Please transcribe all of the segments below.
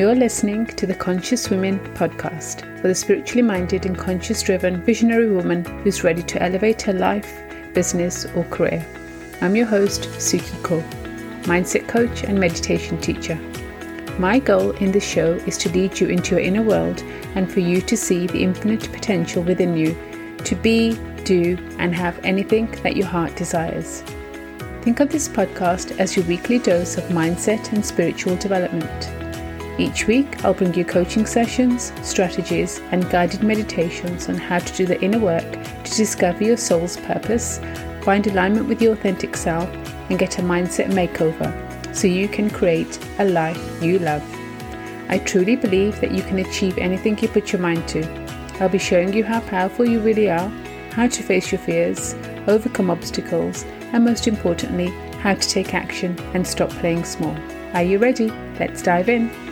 You're listening to the Conscious Women podcast for the spiritually minded and conscious driven visionary woman who's ready to elevate her life, business, or career. I'm your host, Sukie Kaur, mindset coach and meditation teacher. My goal in this show is to lead you into your inner world and for you to see the infinite potential within you to be, do, and have anything that your heart desires. Think of this podcast as your weekly dose of mindset and spiritual development. Each week, I'll bring you coaching sessions, strategies, and guided meditations on how to do the inner work to discover your soul's purpose, find alignment with your authentic self, and get a mindset makeover so you can create a life you love. I truly believe that you can achieve anything you put your mind to. I'll be showing you how powerful you really are, how to face your fears, overcome obstacles, and most importantly, how to take action and stop playing small. Are you ready? Let's dive in.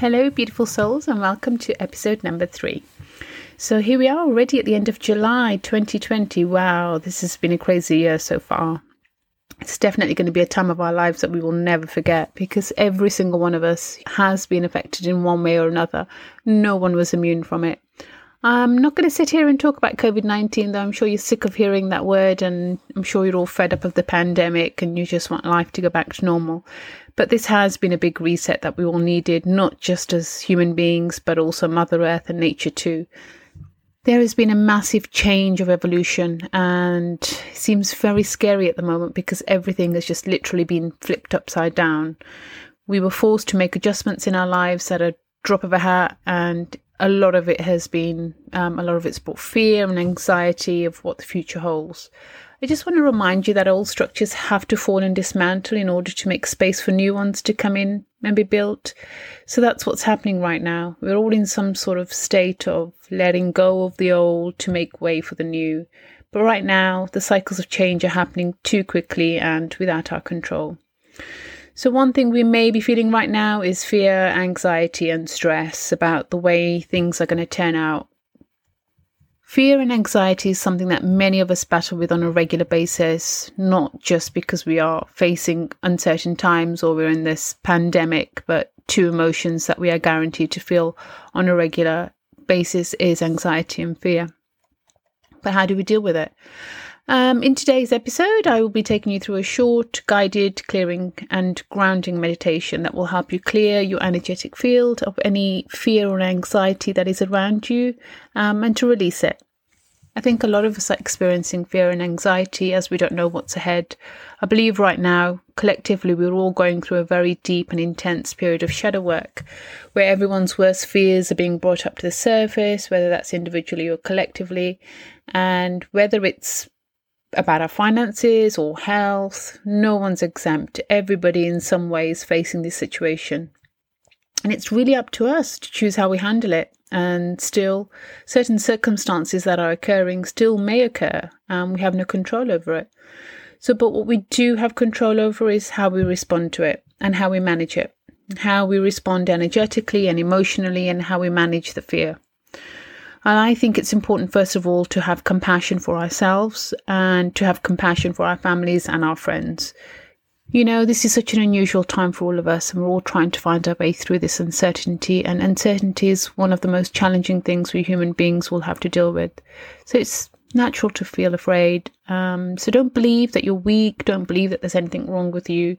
Hello, beautiful souls, and welcome to episode number three. So, here we are already at the end of July 2020. Wow, this has been a crazy year so far. It's definitely going to be a time of our lives that we will never forget because every single one of us has been affected in one way or another. No one was immune from it. I'm not going to sit here and talk about COVID 19, though I'm sure you're sick of hearing that word, and I'm sure you're all fed up of the pandemic and you just want life to go back to normal. But this has been a big reset that we all needed, not just as human beings, but also Mother Earth and nature too. There has been a massive change of evolution and seems very scary at the moment because everything has just literally been flipped upside down. We were forced to make adjustments in our lives at a drop of a hat and a lot of it has been um, a lot of it's brought fear and anxiety of what the future holds. I just want to remind you that old structures have to fall and dismantle in order to make space for new ones to come in and be built. So that's what's happening right now. We're all in some sort of state of letting go of the old to make way for the new. But right now, the cycles of change are happening too quickly and without our control. So, one thing we may be feeling right now is fear, anxiety, and stress about the way things are going to turn out. Fear and anxiety is something that many of us battle with on a regular basis, not just because we are facing uncertain times or we're in this pandemic, but two emotions that we are guaranteed to feel on a regular basis is anxiety and fear. But how do we deal with it? Um, in today's episode, I will be taking you through a short, guided clearing and grounding meditation that will help you clear your energetic field of any fear or anxiety that is around you um, and to release it. I think a lot of us are experiencing fear and anxiety as we don't know what's ahead. I believe right now, collectively, we're all going through a very deep and intense period of shadow work where everyone's worst fears are being brought up to the surface, whether that's individually or collectively, and whether it's about our finances or health. No one's exempt. Everybody, in some ways, facing this situation. And it's really up to us to choose how we handle it. And still, certain circumstances that are occurring still may occur, and we have no control over it. So, but what we do have control over is how we respond to it and how we manage it, how we respond energetically and emotionally, and how we manage the fear. And I think it's important, first of all, to have compassion for ourselves and to have compassion for our families and our friends. You know, this is such an unusual time for all of us, and we're all trying to find our way through this uncertainty. And uncertainty is one of the most challenging things we human beings will have to deal with. So it's natural to feel afraid. Um, so don't believe that you're weak. Don't believe that there's anything wrong with you.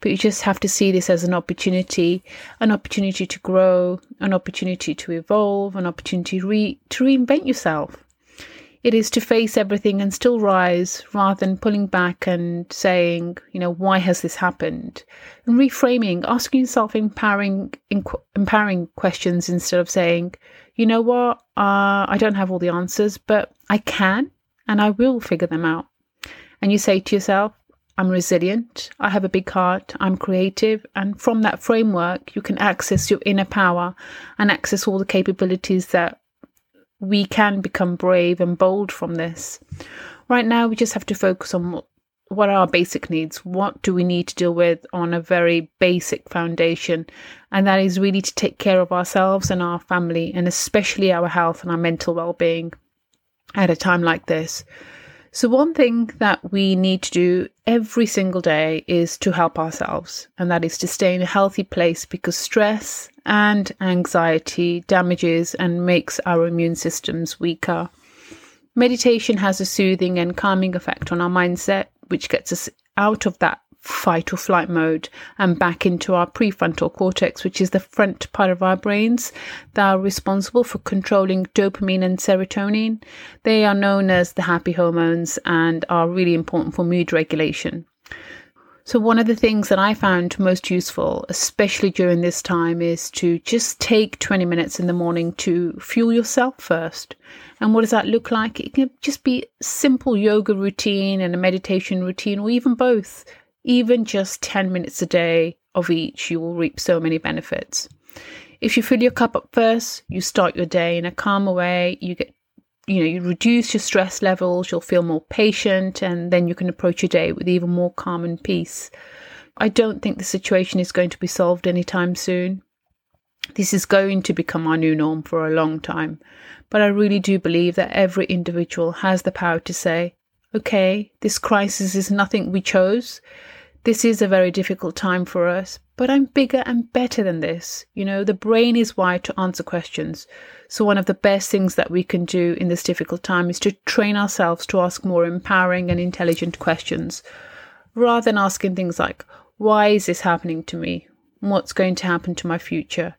But you just have to see this as an opportunity, an opportunity to grow, an opportunity to evolve, an opportunity re- to reinvent yourself. It is to face everything and still rise rather than pulling back and saying, you know, why has this happened? And reframing, asking yourself empowering, empowering questions instead of saying, you know what, uh, I don't have all the answers, but I can and I will figure them out. And you say to yourself, I'm resilient, I have a big heart, I'm creative, and from that framework, you can access your inner power and access all the capabilities that we can become brave and bold from this. Right now, we just have to focus on what, are our basic needs? What do we need to deal with on a very basic foundation? And that is really to take care of ourselves and our family, and especially our health and our mental well being at a time like this. So, one thing that we need to do every single day is to help ourselves, and that is to stay in a healthy place because stress and anxiety damages and makes our immune systems weaker. Meditation has a soothing and calming effect on our mindset, which gets us out of that fight or flight mode and back into our prefrontal cortex, which is the front part of our brains that are responsible for controlling dopamine and serotonin. They are known as the happy hormones and are really important for mood regulation. So, one of the things that I found most useful, especially during this time, is to just take 20 minutes in the morning to fuel yourself first. And what does that look like? It can just be simple yoga routine and a meditation routine, or even both even just 10 minutes a day of each, you will reap so many benefits. If you fill your cup up first, you start your day in a calmer way, you get you know, you reduce your stress levels, you'll feel more patient, and then you can approach your day with even more calm and peace. I don't think the situation is going to be solved anytime soon. This is going to become our new norm for a long time. But I really do believe that every individual has the power to say, okay, this crisis is nothing we chose. This is a very difficult time for us, but I'm bigger and better than this. You know, the brain is wired to answer questions. So, one of the best things that we can do in this difficult time is to train ourselves to ask more empowering and intelligent questions rather than asking things like, why is this happening to me? What's going to happen to my future?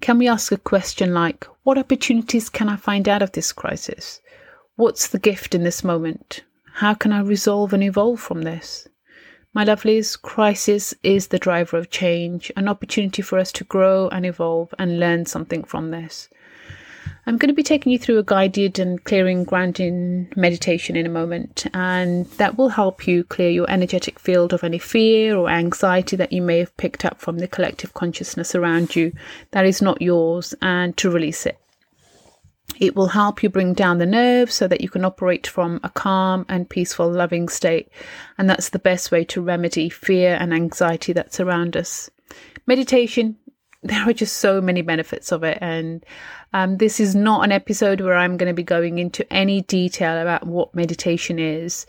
Can we ask a question like, what opportunities can I find out of this crisis? What's the gift in this moment? How can I resolve and evolve from this? My lovelies, crisis is the driver of change, an opportunity for us to grow and evolve and learn something from this. I'm going to be taking you through a guided and clearing grounding meditation in a moment, and that will help you clear your energetic field of any fear or anxiety that you may have picked up from the collective consciousness around you that is not yours and to release it. It will help you bring down the nerves so that you can operate from a calm and peaceful, loving state. And that's the best way to remedy fear and anxiety that's around us. Meditation, there are just so many benefits of it. And um, this is not an episode where I'm going to be going into any detail about what meditation is.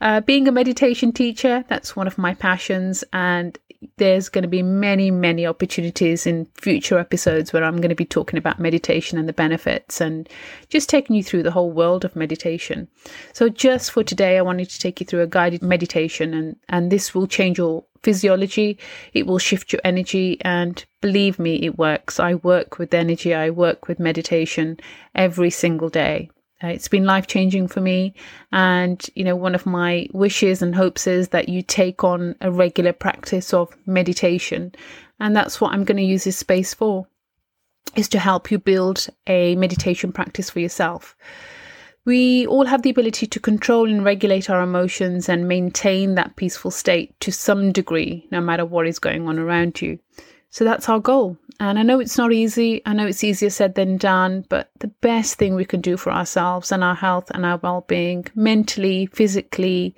Uh, being a meditation teacher, that's one of my passions, and there's going to be many, many opportunities in future episodes where I'm going to be talking about meditation and the benefits and just taking you through the whole world of meditation. So, just for today, I wanted to take you through a guided meditation, and, and this will change your physiology, it will shift your energy, and believe me, it works. I work with energy, I work with meditation every single day. Uh, it's been life changing for me. And, you know, one of my wishes and hopes is that you take on a regular practice of meditation. And that's what I'm going to use this space for, is to help you build a meditation practice for yourself. We all have the ability to control and regulate our emotions and maintain that peaceful state to some degree, no matter what is going on around you. So that's our goal. And I know it's not easy. I know it's easier said than done, but the best thing we can do for ourselves and our health and our well being, mentally, physically,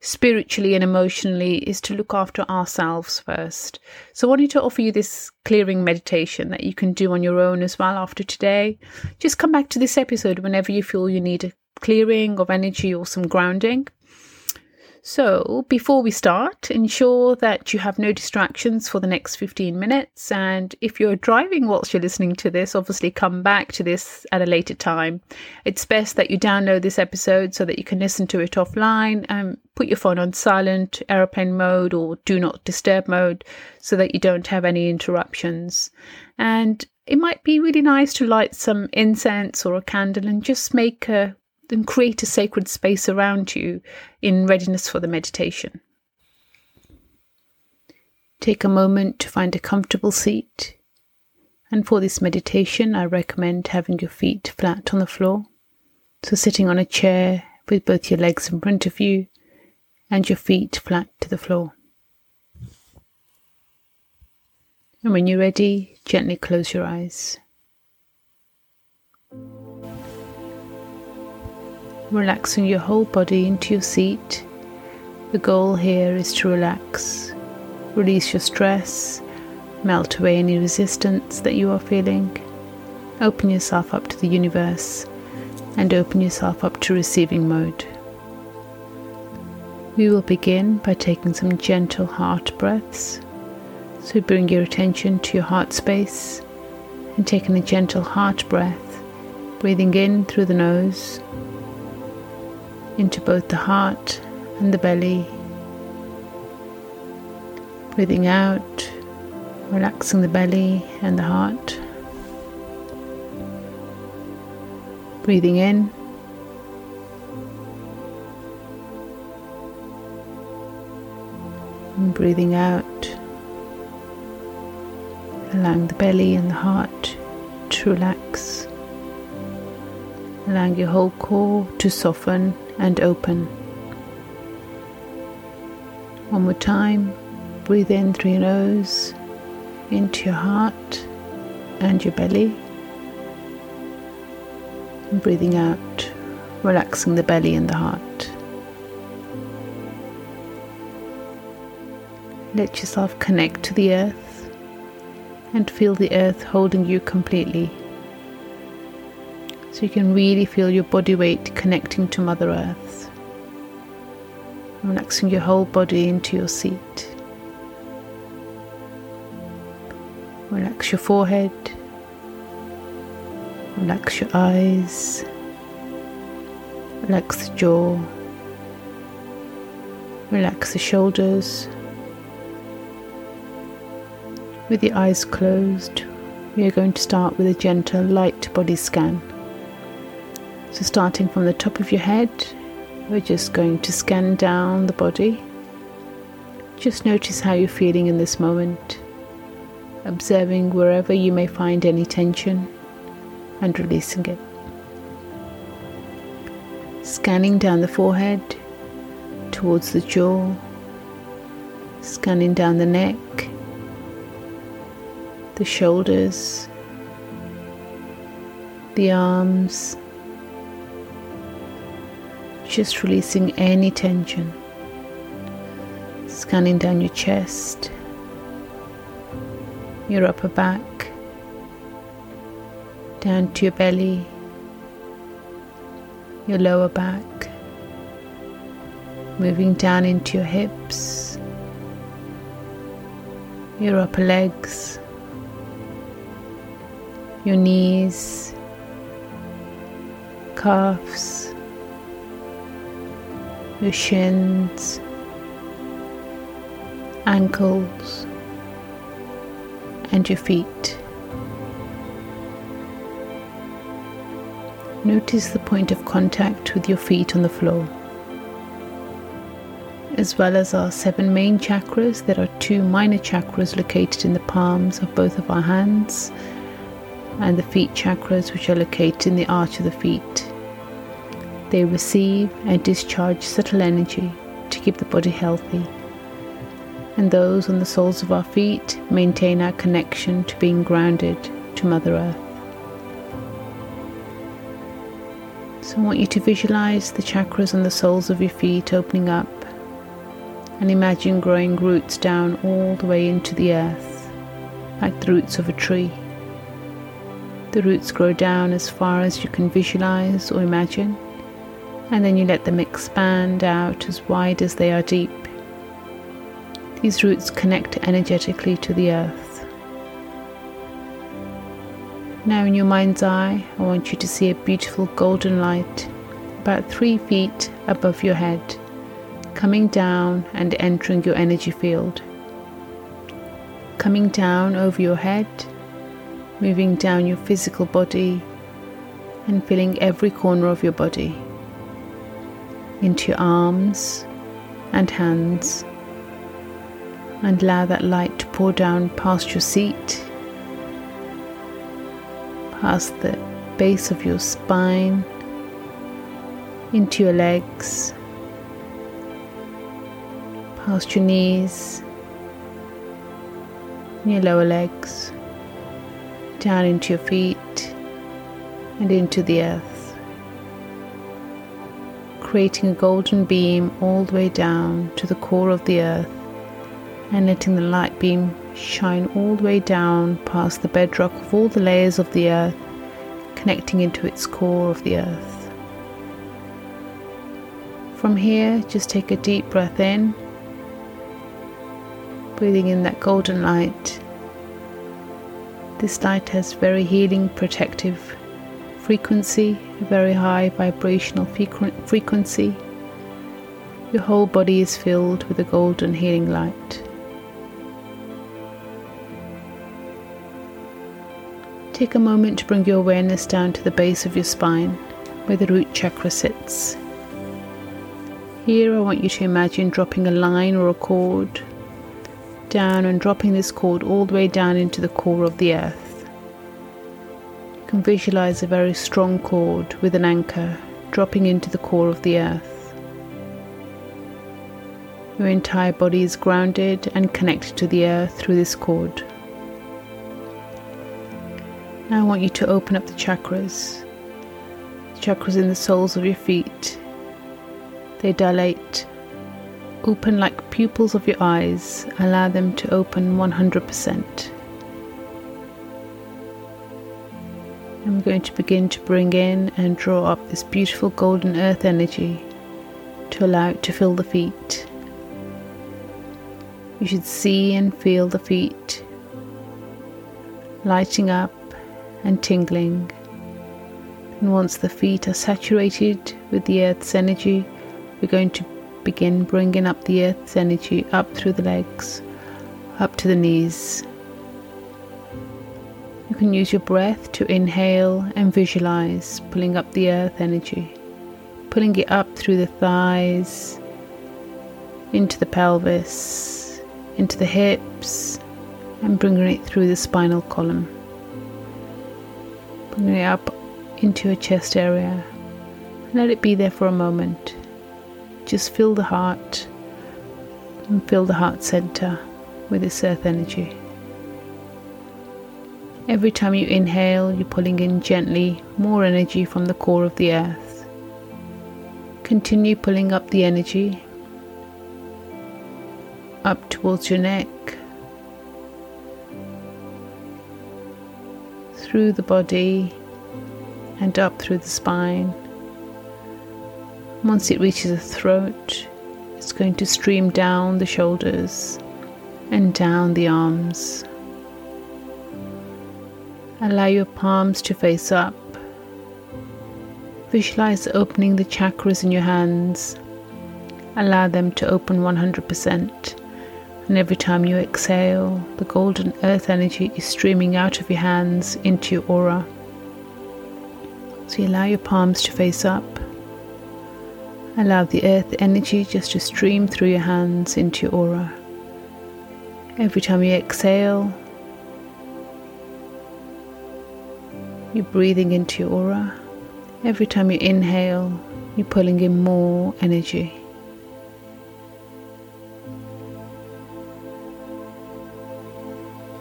spiritually, and emotionally, is to look after ourselves first. So I wanted to offer you this clearing meditation that you can do on your own as well after today. Just come back to this episode whenever you feel you need a clearing of energy or some grounding. So, before we start, ensure that you have no distractions for the next 15 minutes. And if you're driving whilst you're listening to this, obviously come back to this at a later time. It's best that you download this episode so that you can listen to it offline and put your phone on silent, airplane mode, or do not disturb mode so that you don't have any interruptions. And it might be really nice to light some incense or a candle and just make a and create a sacred space around you in readiness for the meditation. Take a moment to find a comfortable seat. And for this meditation, I recommend having your feet flat on the floor. So, sitting on a chair with both your legs in front of you and your feet flat to the floor. And when you're ready, gently close your eyes. Relaxing your whole body into your seat. The goal here is to relax, release your stress, melt away any resistance that you are feeling. Open yourself up to the universe and open yourself up to receiving mode. We will begin by taking some gentle heart breaths. So bring your attention to your heart space and taking a gentle heart breath, breathing in through the nose into both the heart and the belly. Breathing out, relaxing the belly and the heart. Breathing in. And breathing out, allowing the belly and the heart to relax, allowing your whole core to soften and open. One more time, breathe in through your nose, into your heart and your belly. And breathing out, relaxing the belly and the heart. Let yourself connect to the earth and feel the earth holding you completely. So you can really feel your body weight connecting to Mother Earth. Relaxing your whole body into your seat. Relax your forehead. Relax your eyes. Relax the jaw. Relax the shoulders. With your eyes closed, we are going to start with a gentle light body scan. So, starting from the top of your head, we're just going to scan down the body. Just notice how you're feeling in this moment, observing wherever you may find any tension and releasing it. Scanning down the forehead towards the jaw, scanning down the neck, the shoulders, the arms just releasing any tension. Scanning down your chest, your upper back, down to your belly, your lower back, moving down into your hips, your upper legs, your knees, calves your shins, ankles, and your feet. Notice the point of contact with your feet on the floor. As well as our seven main chakras, there are two minor chakras located in the palms of both of our hands, and the feet chakras, which are located in the arch of the feet. They receive and discharge subtle energy to keep the body healthy. And those on the soles of our feet maintain our connection to being grounded to Mother Earth. So I want you to visualize the chakras on the soles of your feet opening up and imagine growing roots down all the way into the earth, like the roots of a tree. The roots grow down as far as you can visualize or imagine and then you let them expand out as wide as they are deep. These roots connect energetically to the earth. Now, in your mind's eye, I want you to see a beautiful golden light about three feet above your head, coming down and entering your energy field. Coming down over your head, moving down your physical body, and filling every corner of your body into your arms and hands and allow that light to pour down past your seat, past the base of your spine, into your legs, past your knees, your lower legs, down into your feet and into the earth creating a golden beam all the way down to the core of the earth and letting the light beam shine all the way down past the bedrock of all the layers of the earth, connecting into its core of the earth. from here, just take a deep breath in, breathing in that golden light. This light has very healing, protective frequency, a very high vibrational frequency. Your whole body is filled with a golden healing light. Take a moment to bring your awareness down to the base of your spine, where the root chakra sits. Here, I want you to imagine dropping a line or a cord down and dropping this cord all the way down into the core of the earth. Can visualize a very strong cord with an anchor dropping into the core of the earth. Your entire body is grounded and connected to the earth through this cord. Now I want you to open up the chakras. The chakras in the soles of your feet. They dilate. Open like pupils of your eyes. Allow them to open 100%. I'm going to begin to bring in and draw up this beautiful golden earth energy to allow it to fill the feet. You should see and feel the feet lighting up and tingling. And once the feet are saturated with the earth's energy, we're going to begin bringing up the earth's energy up through the legs, up to the knees. You can use your breath to inhale and visualize pulling up the earth energy, pulling it up through the thighs, into the pelvis, into the hips, and bringing it through the spinal column bringing it up into your chest area. Let it be there for a moment. Just fill the heart and fill the heart center with this earth energy. Every time you inhale, you're pulling in gently more energy from the core of the earth. Continue pulling up the energy up towards your neck, through the body and up through the spine. Once it reaches the throat, it's going to stream down the shoulders and down the arms. Allow your palms to face up. Visualize opening the chakras in your hands. Allow them to open 100%. And every time you exhale, the golden earth energy is streaming out of your hands into your aura. So you allow your palms to face up. Allow the earth energy just to stream through your hands into your aura. Every time you exhale, you're breathing into your aura. Every time you inhale, you're pulling in more energy.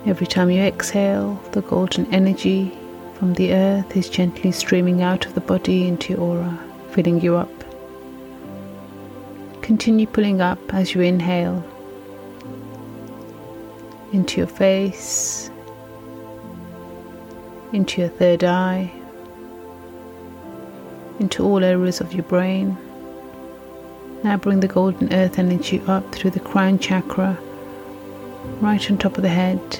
Every time you exhale, the golden energy from the earth is gently streaming out of the body into your aura, filling you up. Continue pulling up as you inhale into your face, into your third eye, into all areas of your brain. Now bring the golden earth energy up through the crown chakra, right on top of the head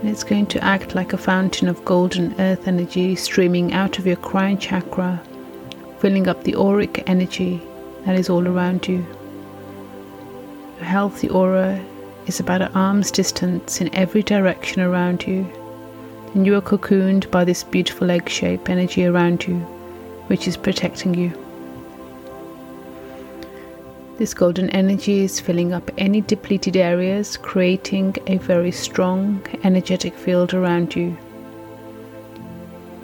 and it's going to act like a fountain of golden earth energy streaming out of your crown chakra, filling up the auric energy that is all around you. Your healthy aura is about an arm's distance in every direction around you, and you are cocooned by this beautiful egg shape energy around you, which is protecting you. This golden energy is filling up any depleted areas, creating a very strong energetic field around you.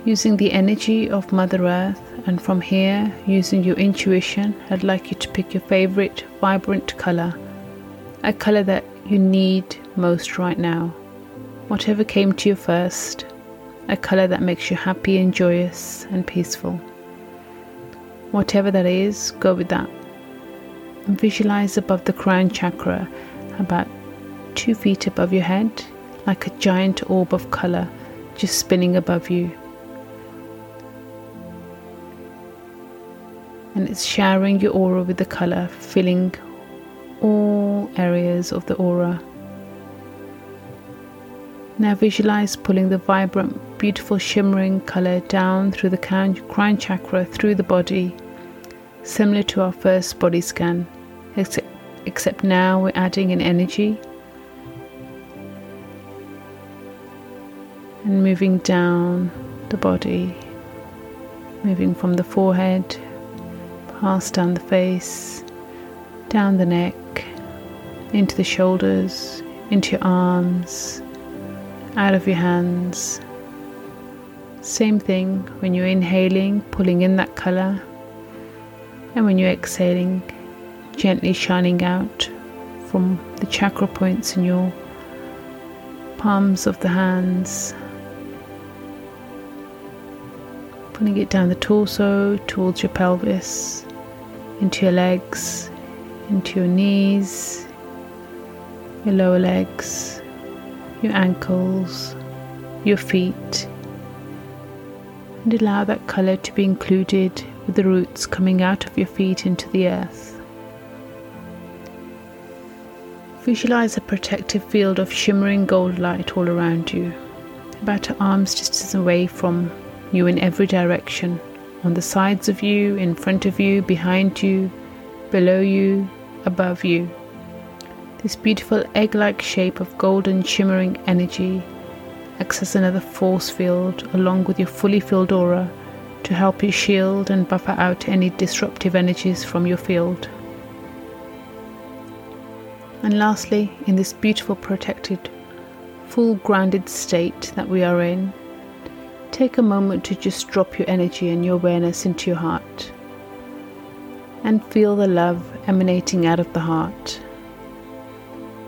Using the energy of Mother Earth, and from here, using your intuition, I'd like you to pick your favorite vibrant color, a color that you need most right now. Whatever came to you first, a color that makes you happy and joyous and peaceful. Whatever that is, go with that visualize above the crown chakra, about two feet above your head, like a giant orb of color just spinning above you. and it's showering your aura with the color, filling all areas of the aura. Now visualize pulling the vibrant, beautiful, shimmering color down through the crown chakra, through the body, similar to our first body scan, except, now we're adding an energy and moving down the body, moving from the forehead, past down the face, down the neck, into the shoulders, into your arms out of your hands. Same thing when you're inhaling, pulling in that color, and when you're exhaling, gently shining out from the chakra points in your palms of the hands. Putting it down the torso towards your pelvis, into your legs, into your knees, your lower legs your ankles, your feet, and allow that colour to be included with the roots coming out of your feet into the earth. Visualize a protective field of shimmering gold light all around you, about an arm's distance away from you in every direction, on the sides of you, in front of you, behind you, below you, above you. This beautiful egg like shape of golden shimmering energy acts as another force field along with your fully filled aura to help you shield and buffer out any disruptive energies from your field. And lastly, in this beautiful protected, full grounded state that we are in, take a moment to just drop your energy and your awareness into your heart and feel the love emanating out of the heart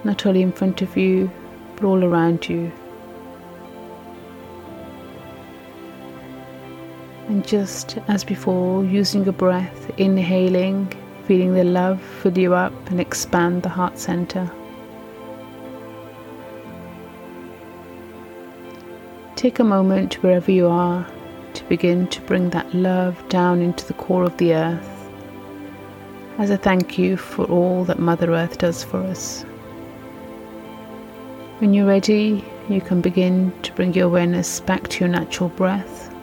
not only in front of you, but all around you. And just as before, using your breath, inhaling, feeling the love fill you up and expand the heart center. Take a moment wherever you are to begin to bring that love down into the core of the earth as a thank you for all that Mother Earth does for us. When you're ready, you can begin to bring your awareness back to your natural breath.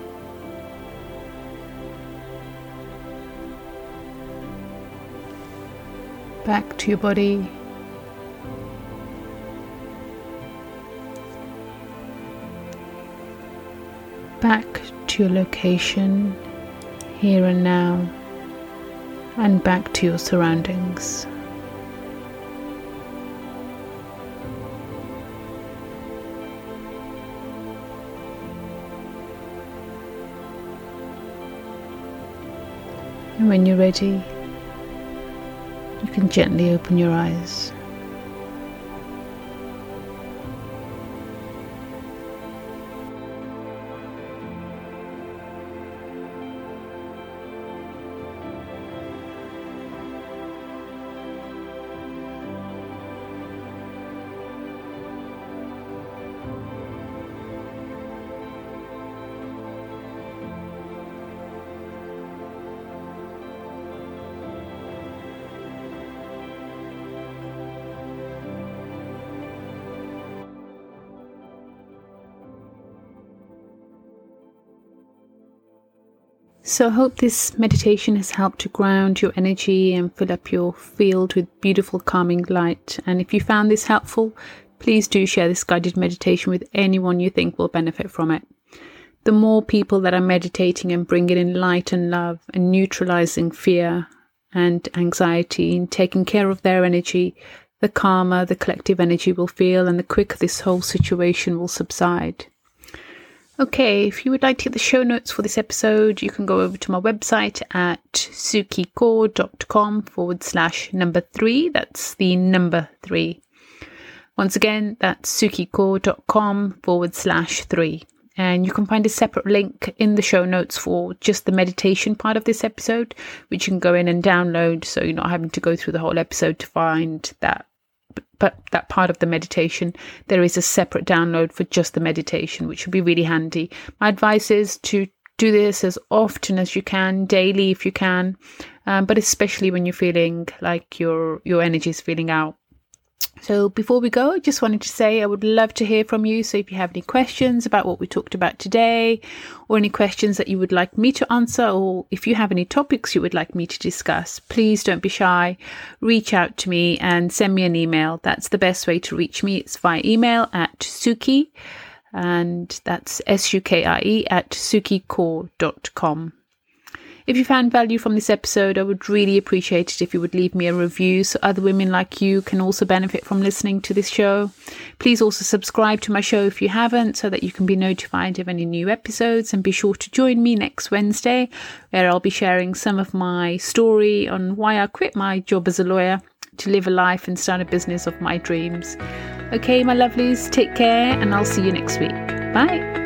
Back to your body. Back to your location here and now, and back to your surroundings. And when you're ready, you can gently open your eyes. So, I hope this meditation has helped to ground your energy and fill up your field with beautiful, calming light. And if you found this helpful, please do share this guided meditation with anyone you think will benefit from it. The more people that are meditating and bringing in light and love and neutralizing fear and anxiety and taking care of their energy, the calmer the collective energy will feel and the quicker this whole situation will subside. Okay, if you would like to get the show notes for this episode, you can go over to my website at sukiekaur.com forward slash number three. That's the number three. Once again, that's sukiekaur.com forward slash three. And you can find a separate link in the show notes for just the meditation part of this episode, which you can go in and download so you're not having to go through the whole episode to find that but that part of the meditation, there is a separate download for just the meditation, which would be really handy. My advice is to do this as often as you can, daily if you can, um, but especially when you're feeling like your your energy is feeling out. So before we go, I just wanted to say I would love to hear from you. So if you have any questions about what we talked about today, or any questions that you would like me to answer, or if you have any topics you would like me to discuss, please don't be shy. Reach out to me and send me an email. That's the best way to reach me. It's via email at Sukie, and that's S U K I E at sukiekaur.com. If you found value from this episode, I would really appreciate it if you would leave me a review so other women like you can also benefit from listening to this show. Please also subscribe to my show if you haven't so that you can be notified of any new episodes and be sure to join me next Wednesday where I'll be sharing some of my story on why I quit my job as a lawyer to live a life and start a business of my dreams. Okay, my lovelies, take care and I'll see you next week. Bye.